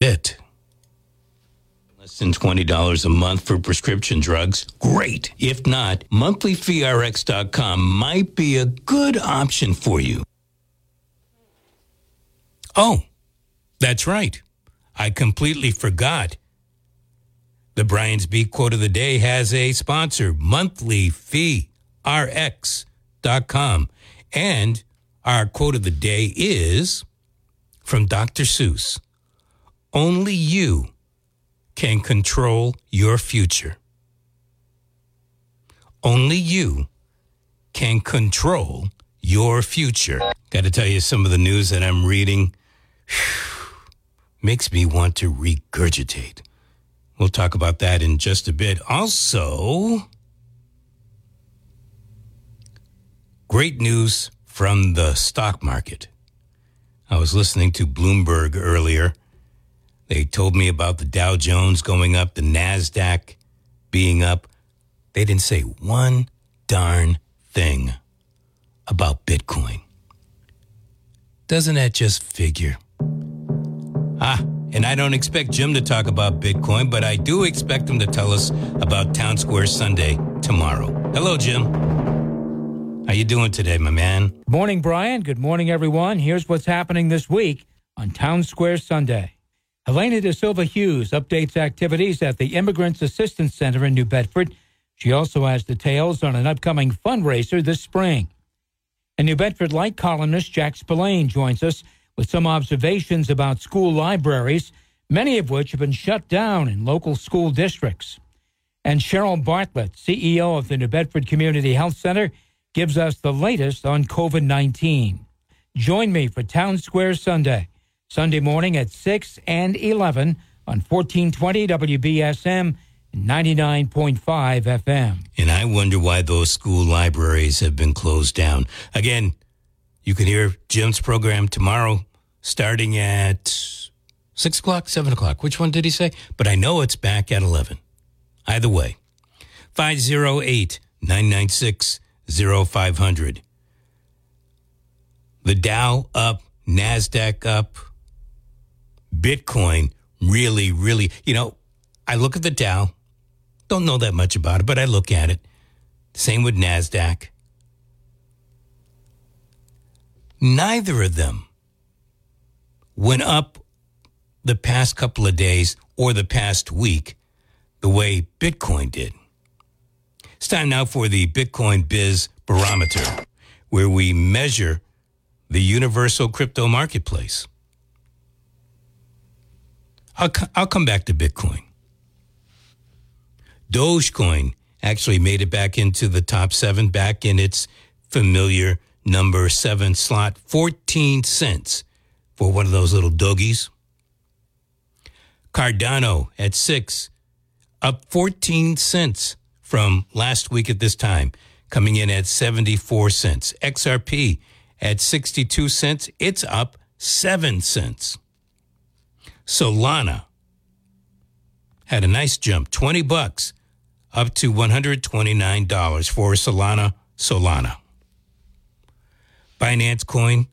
it. Less than $20 a month for prescription drugs? Great. If not, monthlyfeerx.com might be a good option for you. Oh, that's right. I completely forgot. The Brian's Beat quote of the day has a sponsor, monthlyfeerx.com. And our quote of the day is from Dr. Seuss. Only you can control your future. Only you can control your future. Got to tell you some of the news that I'm reading makes me want to regurgitate. We'll talk about that in just a bit. Also, great news from the stock market. I was listening to Bloomberg earlier. They told me about the Dow Jones going up, the NASDAQ being up. They didn't say one darn thing about Bitcoin. Doesn't that just figure? Ah, and I don't expect Jim to talk about Bitcoin, but I do expect him to tell us about Town Square Sunday tomorrow. Hello, Jim. How you doing today, my man? Morning, Brian. Good morning, everyone. Here's what's happening this week on Town Square Sunday. Helena DaSilva Hughes updates activities at the Immigrants Assistance Center in New Bedford. She also has details on an upcoming fundraiser this spring. And New Bedford Light columnist Jack Spillane joins us with some observations about school libraries, many of which have been shut down in local school districts. And Cheryl Bartlett, CEO of the New Bedford Community Health Center, gives us the latest on COVID 19. Join me for Town Square Sunday, Sunday morning at 6 and 11 on 1420 WBSM 99.5 FM. And I wonder why those school libraries have been closed down. Again, you can hear Jim's program tomorrow starting at 6 o'clock, 7 o'clock. Which one did he say? But I know it's back at 11. Either way, 508 996 0500. The Dow up, NASDAQ up, Bitcoin really, really, you know, I look at the Dow, don't know that much about it, but I look at it. Same with NASDAQ. Neither of them went up the past couple of days or the past week the way Bitcoin did. It's time now for the Bitcoin Biz Barometer, where we measure the universal crypto marketplace. I'll, I'll come back to Bitcoin. Dogecoin actually made it back into the top seven, back in its familiar number seven slot, 14 cents for one of those little doggies. Cardano at six, up 14 cents from last week at this time, coming in at 74 cents. XRP at 62 cents, it's up 7 cents. Solana had a nice jump, 20 bucks up to $129 for Solana Solana. Binance Coin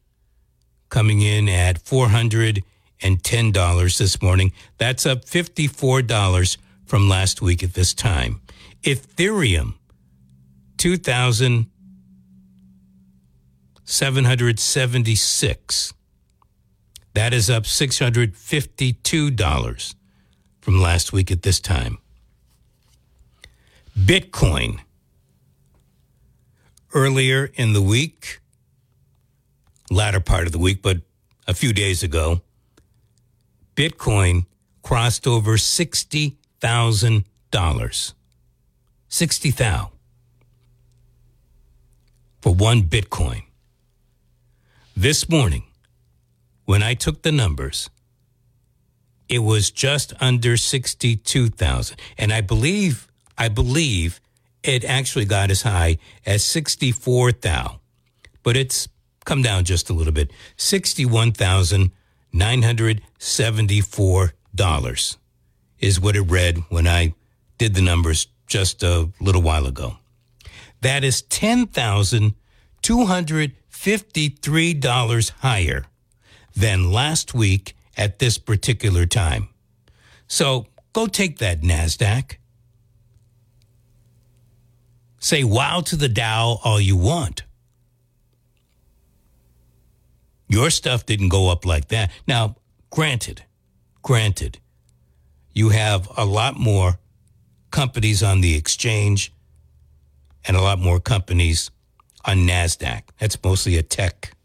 coming in at $410 this morning. That's up $54 from last week at this time. Ethereum, 2,776. That is up $652 from last week at this time. Bitcoin. Earlier in the week, latter part of the week, but a few days ago, Bitcoin crossed over $60,000. 60 thou for one Bitcoin. This morning, when I took the numbers, it was just under 62,000. And I believe, I believe it actually got as high as 64 thou, but it's come down just a little bit. $61,974 is what it read when I did the numbers just a little while ago. That is $10,253 higher than last week at this particular time. So go take that NASDAQ. Say wow to the Dow all you want. Your stuff didn't go up like that. Now, granted, granted, you have a lot more companies on the exchange and a lot more companies on NASDAQ. That's mostly a tech,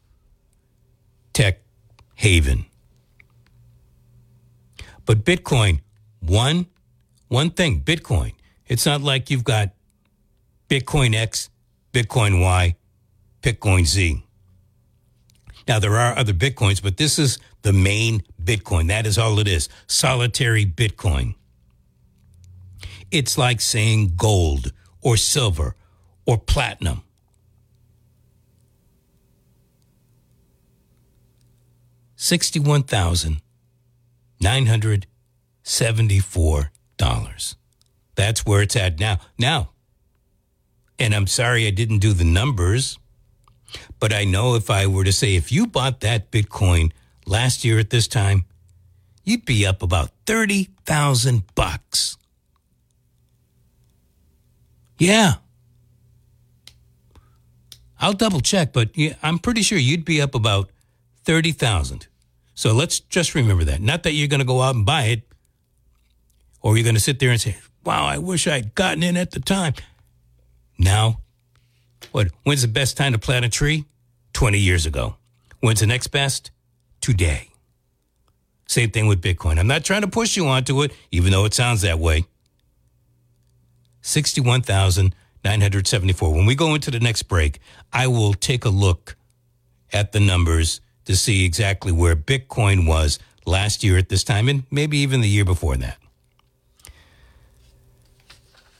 haven. But Bitcoin, one, one thing, Bitcoin. It's not like you've got Bitcoin X, Bitcoin Y, Bitcoin Z. Now, there are other Bitcoins, but this is the main Bitcoin. That is all it is solitary Bitcoin. It's like saying gold or silver or platinum. Sixty-one thousand nine hundred seventy-four dollars. That's where it's at now. Now, and I'm sorry I didn't do the numbers, but I know if I were to say if you bought that Bitcoin last year at this time, you'd be up about 30,000 bucks. Yeah. I'll double check, but I'm pretty sure you'd be up about 30,000. So let's just remember that. Not that you're going to go out and buy it or you're going to sit there and say, wow, I wish I'd gotten in at the time. Now, what? When's the best time to plant a tree? 20 years ago. When's the next best? Today. Same thing with Bitcoin. I'm not trying to push you onto it, even though it sounds that way. 61,974. When we go into the next break, I will take a look at the numbers to see exactly where Bitcoin was last year at this time and maybe even the year before that.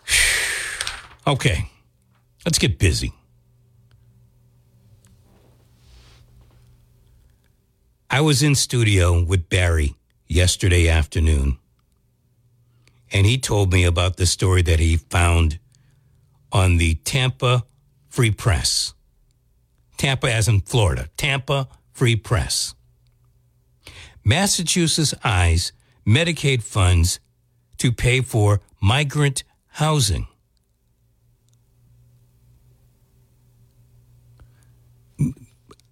okay. Let's get busy. I was in studio with Barry yesterday afternoon, and he told me about the story that he found on the Tampa Free Press. Tampa, as in Florida, Tampa Free Press. Massachusetts eyes Medicaid funds to pay for migrant housing.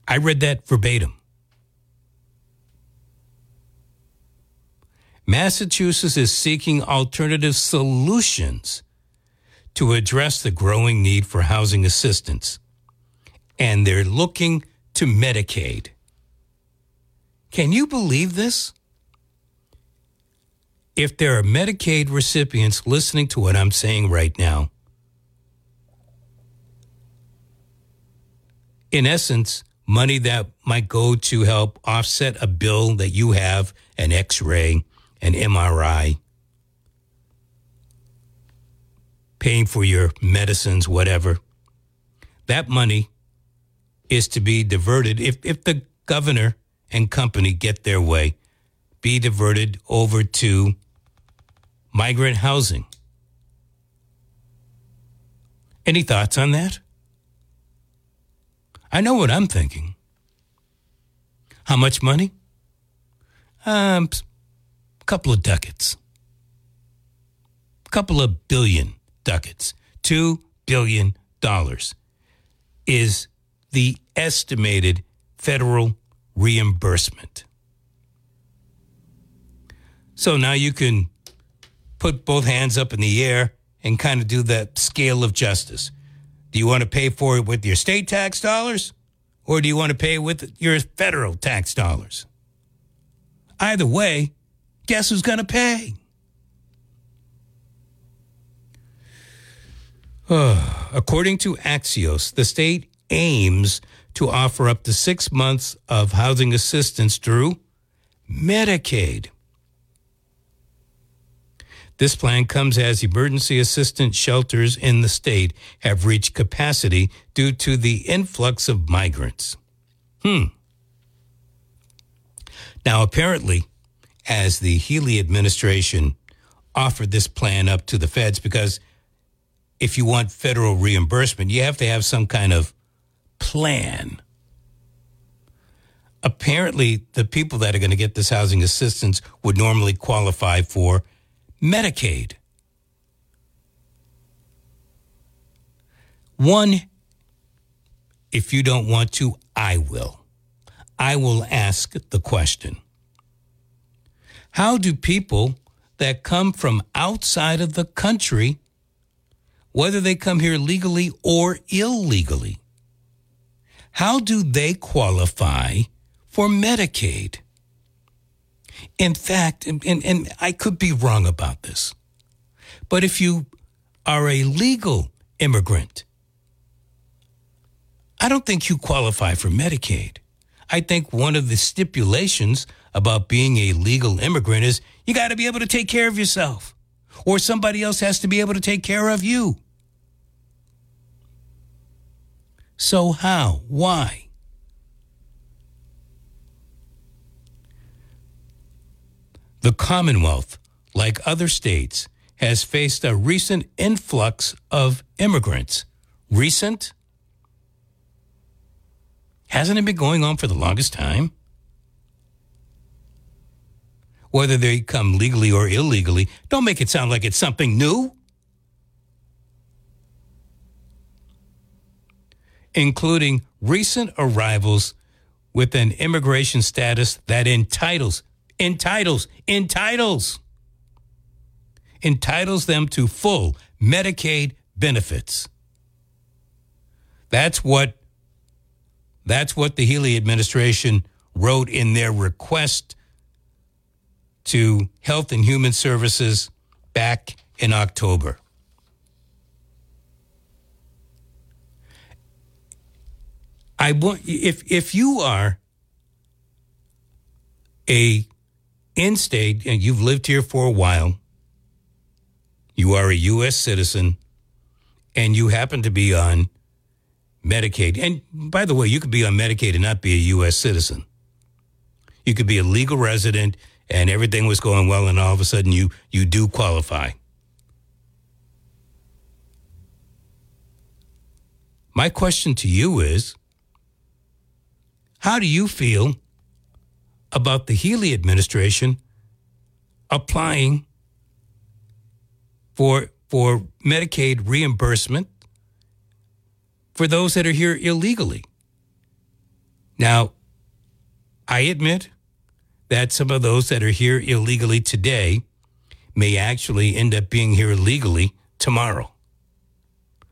I read that verbatim. Massachusetts is seeking alternative solutions to address the growing need for housing assistance, and they're looking to Medicaid. Can you believe this? If there are Medicaid recipients listening to what I'm saying right now, in essence, money that might go to help offset a bill that you have, an x ray, an MRI, paying for your medicines, whatever. That money is to be diverted if, if the governor and company get their way, be diverted over to migrant housing. Any thoughts on that? I know what I'm thinking. How much money? Um, a couple of ducats. A couple of billion ducats. Two billion dollars is the estimated federal reimbursement. So now you can put both hands up in the air and kind of do that scale of justice. Do you want to pay for it with your state tax dollars or do you want to pay with your federal tax dollars? Either way, guess who's going to pay? According to Axios, the state aims to offer up to six months of housing assistance through Medicaid. This plan comes as emergency assistance shelters in the state have reached capacity due to the influx of migrants. Hmm. Now, apparently, as the Healey administration offered this plan up to the feds, because if you want federal reimbursement, you have to have some kind of plan. apparently the people that are going to get this housing assistance would normally qualify for Medicaid. One, if you don't want to, I will. I will ask the question How do people that come from outside of the country, whether they come here legally or illegally, how do they qualify for Medicaid? In fact, and, and, and, I could be wrong about this, but if you are a legal immigrant, I don't think you qualify for Medicaid. I think one of the stipulations about being a legal immigrant is you got to be able to take care of yourself, or somebody else has to be able to take care of you. So, how? Why? The Commonwealth, like other states, has faced a recent influx of immigrants. Recent? Hasn't it been going on for the longest time? Whether they come legally or illegally, don't make it sound like it's something new. Including recent arrivals with an immigration status that entitles, entitles, entitles, entitles them to full Medicaid benefits. That's what that's what the Healey administration wrote in their request to Health and Human Services back in October. I want if if you are a in-state and you've lived here for a while, you are a U.S. citizen, and you happen to be on Medicaid. And by the way, you could be on Medicaid and not be a U.S. citizen. You could be a legal resident and everything was going well, and all of a sudden you, you do qualify. My question to you is how do you feel about the Healey administration applying for, for Medicaid reimbursement for those that are here illegally. Now, I admit that some of those that are here illegally today may actually end up being here legally tomorrow,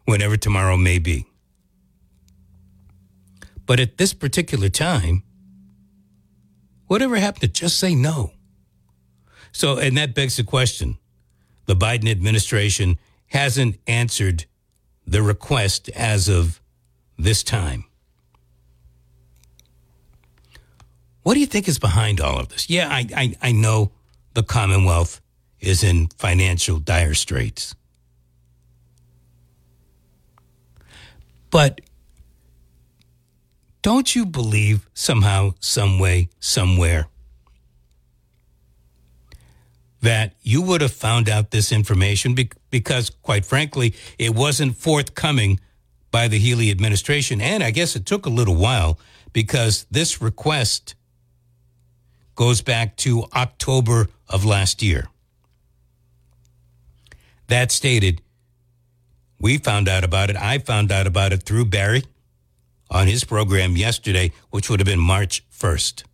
whenever tomorrow may be. But at this particular time, whatever happened to just say no? So, and that begs the question the Biden administration hasn't answered the request as of this time. What do you think is behind all of this? Yeah, I, I, I know the Commonwealth is in financial dire straits. But don't you believe somehow, some way, somewhere that you would have found out this information because, quite frankly, it wasn't forthcoming by the Healey administration. And I guess it took a little while because this request goes back to October of last year. That stated, we found out about it. I found out about it through Barry on his program yesterday, which would have been March 1st.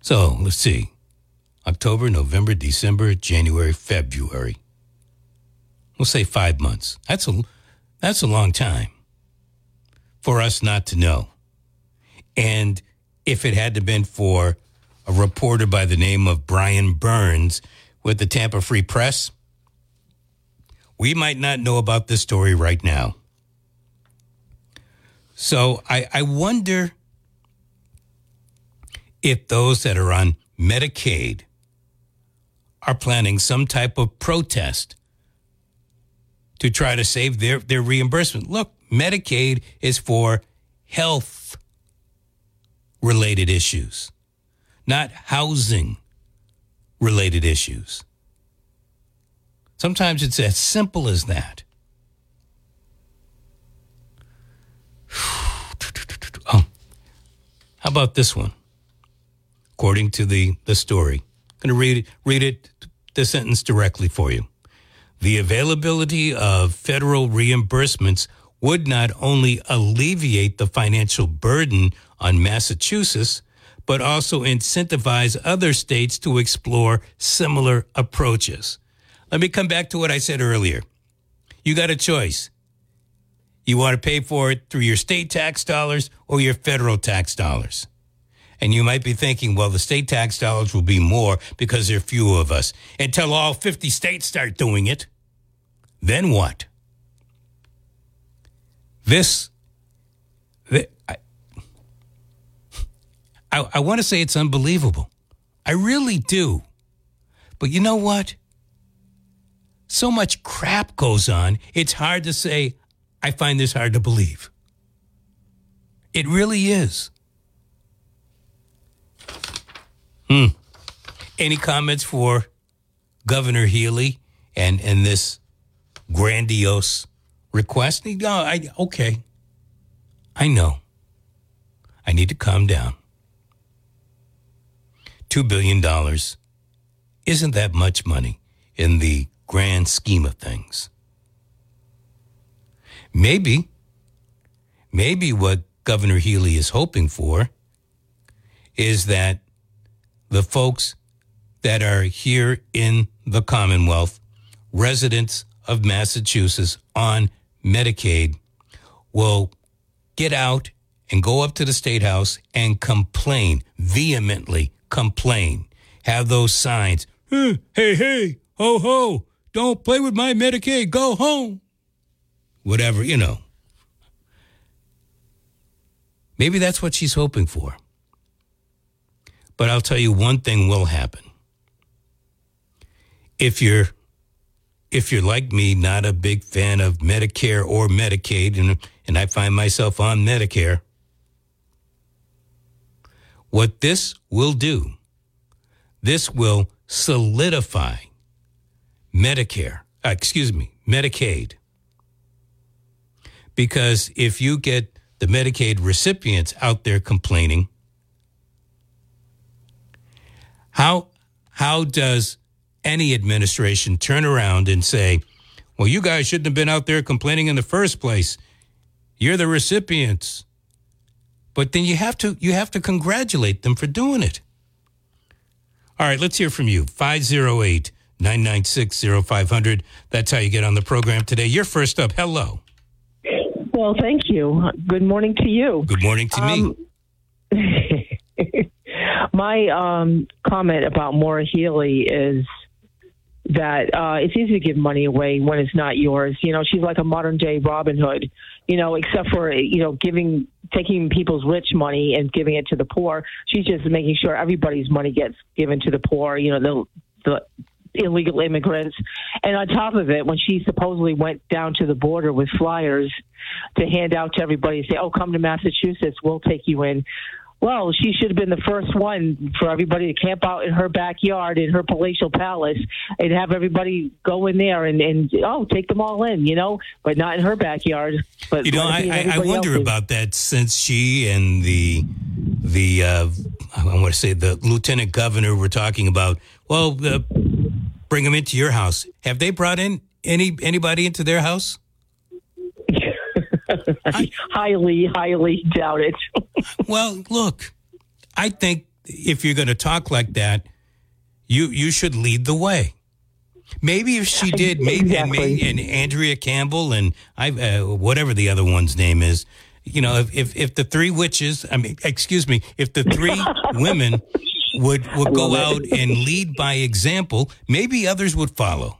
So let's see October, November, December, January, February. We'll say five months. That's a, that's a long time for us not to know. And if it had to been for a reporter by the name of Brian Burns with the Tampa Free Press, we might not know about this story right now. So I, I wonder if those that are on Medicaid are planning some type of protest to try to save their, their reimbursement. Look, Medicaid is for health related issues, not housing related issues. Sometimes it's as simple as that. Oh, how about this one? According to the, the story, I'm going to read, read it, the sentence directly for you. The availability of federal reimbursements would not only alleviate the financial burden on Massachusetts, but also incentivize other states to explore similar approaches. Let me come back to what I said earlier. You got a choice. You want to pay for it through your state tax dollars or your federal tax dollars. And you might be thinking, well, the state tax dollars will be more because there are fewer of us. Until all 50 states start doing it. Then what? This, I, I, I want to say it's unbelievable. I really do. But you know what? So much crap goes on, it's hard to say, I find this hard to believe. It really is. Hmm. Any comments for Governor Healey and, and this grandiose request? No, I, okay. I know. I need to calm down. $2 billion isn't that much money in the grand scheme of things. Maybe, maybe what Governor Healey is hoping for is that the folks that are here in the Commonwealth, residents of Massachusetts on Medicaid, will get out and go up to the State House and complain, vehemently complain, have those signs, hey, hey, ho, ho, don't play with my Medicaid, go home. Whatever, you know. Maybe that's what she's hoping for. But I'll tell you one thing will happen. If you're if you're like me, not a big fan of Medicare or Medicaid, and, and I find myself on Medicare, what this will do, this will solidify Medicare, uh, excuse me, Medicaid. Because if you get the Medicaid recipients out there complaining, how how does any administration turn around and say, "Well, you guys shouldn't have been out there complaining in the first place. You're the recipients." But then you have to you have to congratulate them for doing it. All right, let's hear from you. 508 996 0500. That's how you get on the program today. You're first up. Hello. Well, thank you. Good morning to you. Good morning to um, me. my um, comment about Maura Healey is that uh, it's easy to give money away when it's not yours. You know, she's like a modern day Robin Hood. You know, except for you know giving taking people's rich money and giving it to the poor. She's just making sure everybody's money gets given to the poor. You know, the the illegal immigrants. And on top of it, when she supposedly went down to the border with flyers to hand out to everybody, and say, "Oh, come to Massachusetts, we'll take you in." Well, she should have been the first one for everybody to camp out in her backyard in her palatial palace and have everybody go in there and, and oh, take them all in, you know, but not in her backyard. But you know, I, I, wonder else's. about that since she and the the uh, I want to say the lieutenant governor were talking about. Well, the, bring them into your house. Have they brought in any anybody into their house? I, highly, highly doubt it. well, look, I think if you're going to talk like that, you you should lead the way. Maybe if she did, maybe exactly. and, and, Andrea Campbell and I, uh, whatever the other one's name is, you know, if, if, if the three witches, I mean, excuse me, if the three women would would go out and lead by example, maybe others would follow.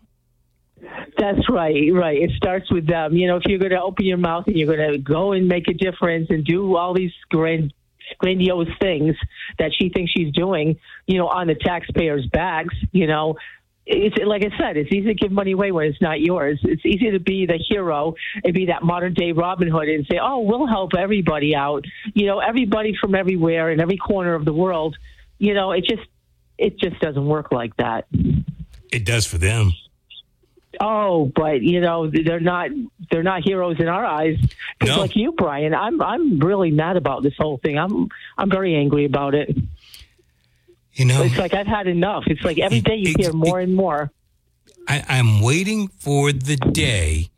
That's right, right. It starts with them. You know, if you're going to open your mouth and you're going to go and make a difference and do all these grand, grandiose things that she thinks she's doing, you know, on the taxpayers' backs, you know, it's like I said, it's easy to give money away when it's not yours. It's easy to be the hero and be that modern day Robin Hood and say, "Oh, we'll help everybody out." You know, everybody from everywhere in every corner of the world. You know, it just it just doesn't work like that. It does for them. Oh, but you know they're not they're not heroes in our eyes. No. like you, Brian, I'm I'm really mad about this whole thing. I'm I'm very angry about it. You know, It's like I've had enough. It's like every day you Ex- hear more and more. I, I'm waiting for the day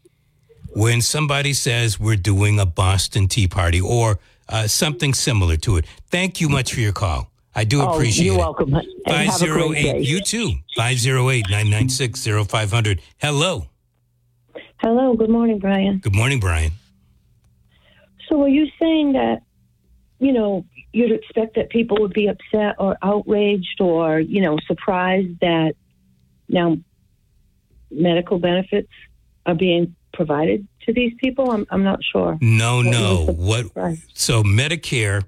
when somebody says we're doing a Boston Tea Party or uh, something similar to it. Thank you much for your call. I do Oh, appreciate you're it. welcome. And have a great 508, day. you too. 508 996 0500. Hello. Hello, good morning, Brian. Good morning, Brian. So, are you saying that, you know, you'd expect that people would be upset or outraged or, you know, surprised that now medical benefits are being provided to these people? I'm, I'm not sure. No, What no. What? So Medicare,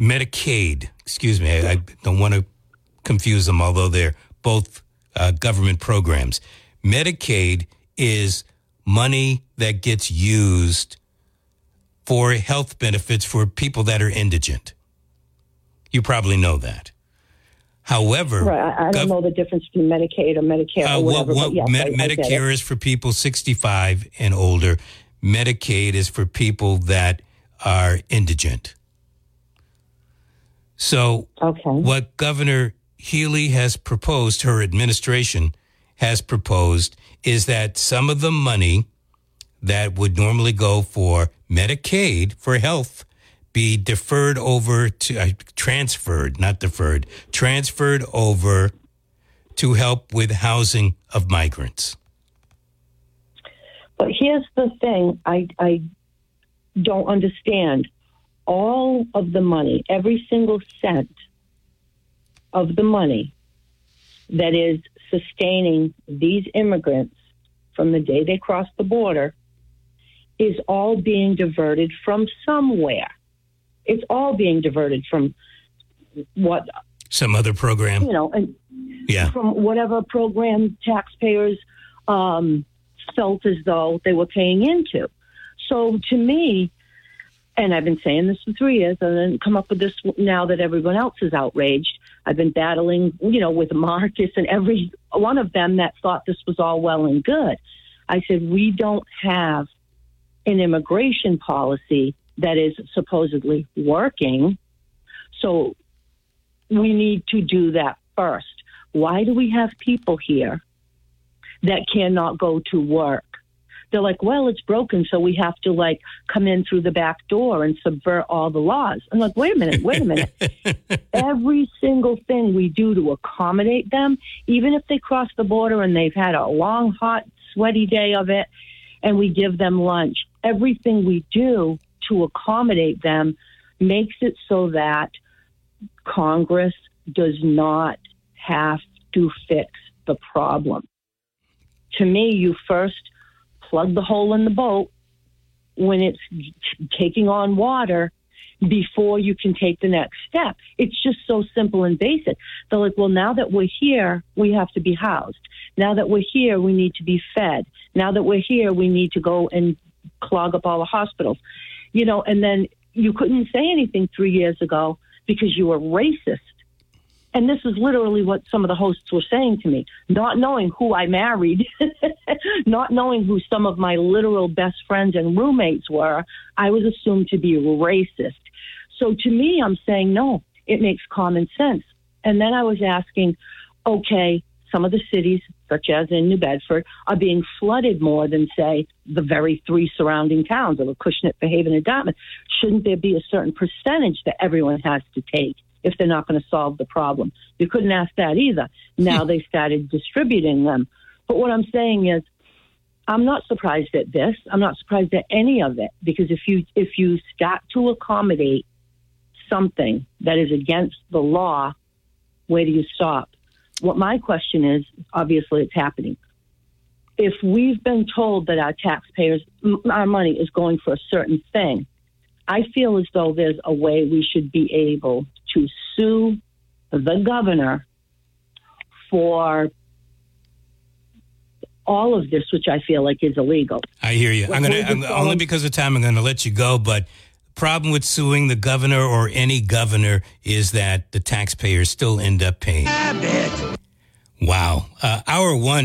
Medicaid. Excuse me. I, I don't want to confuse them, although they're both uh, government programs. Medicaid is money that gets used for health benefits for people that are indigent. You probably know that. However, Right. I, I don't gov- know the difference between Medicaid or Medicare uh, or what, whatever. yes, Med- I, I. Medicare is for people 65 and older. Medicaid is for people that are indigent. So, Okay. what Governor Healey has proposed, her administration has proposed, is that some of the money that would normally go for Medicaid for health be deferred over to, uh, transferred, not deferred, transferred over to help with housing of migrants. But here's the thing I, I don't understand. All of the money, every single cent of the money that is sustaining these immigrants from the day they cross the border is all being diverted from somewhere. It's all being diverted from what, Some other program. you know, and Yeah. from whatever program taxpayers um, felt as though they were paying into. So to me, and I've been saying this for three years, and then come up with this now that everyone else is outraged. I've been battling, you know, with Marcus and every one of them that thought this was all well and good. I said, we don't have an immigration policy that is supposedly working. So we need to do that first. Why do we have people here that cannot go to work? They're like, well, it's broken, so we have to like come in through the back door and subvert all the laws. I'm like, wait a minute, wait a minute. Every single thing we do to accommodate them, even if they cross the border and they've had a long, hot, sweaty day of it, and we give them lunch, everything we do to accommodate them makes it so that Congress does not have to fix the problem. To me, you first plug the hole in the boat when it's taking on water before you can take the next step. It's just so simple and basic. They're like, well, now that we're here, we have to be housed. Now that we're here, we need to be fed. Now that we're here, we need to go and clog up all the hospitals. You know, and then you couldn't say anything three years ago because you were racist. And this is literally what some of the hosts were saying to me, not knowing who I married, not knowing who some of my literal best friends and roommates were. I was assumed to be racist. So to me, I'm saying, no, it makes common sense. And then I was asking, okay, some of the cities, such as in New Bedford, are being flooded more than, say, the very three surrounding towns of Acushnet, Fairhaven, and Dartmouth. Shouldn't there be a certain percentage that everyone has to take if they're not going to solve the problem? You couldn't ask that either. Now they started distributing them. But what I'm saying is, I'm not surprised at this. I'm not surprised at any of it because if you if you start to accommodate something that is against the law, where do you stop? What my question is, obviously, it's happening. If we've been told that our taxpayers, our money is going for a certain thing, I feel as though there's a way we should be able to sue the governor for all of this, which I feel like is illegal. I hear you. I'm gonna I'm, the only because of time. I'm going to let you go. But the problem with suing the governor or any governor is that the taxpayers still end up paying. Wow. Uh, hour one.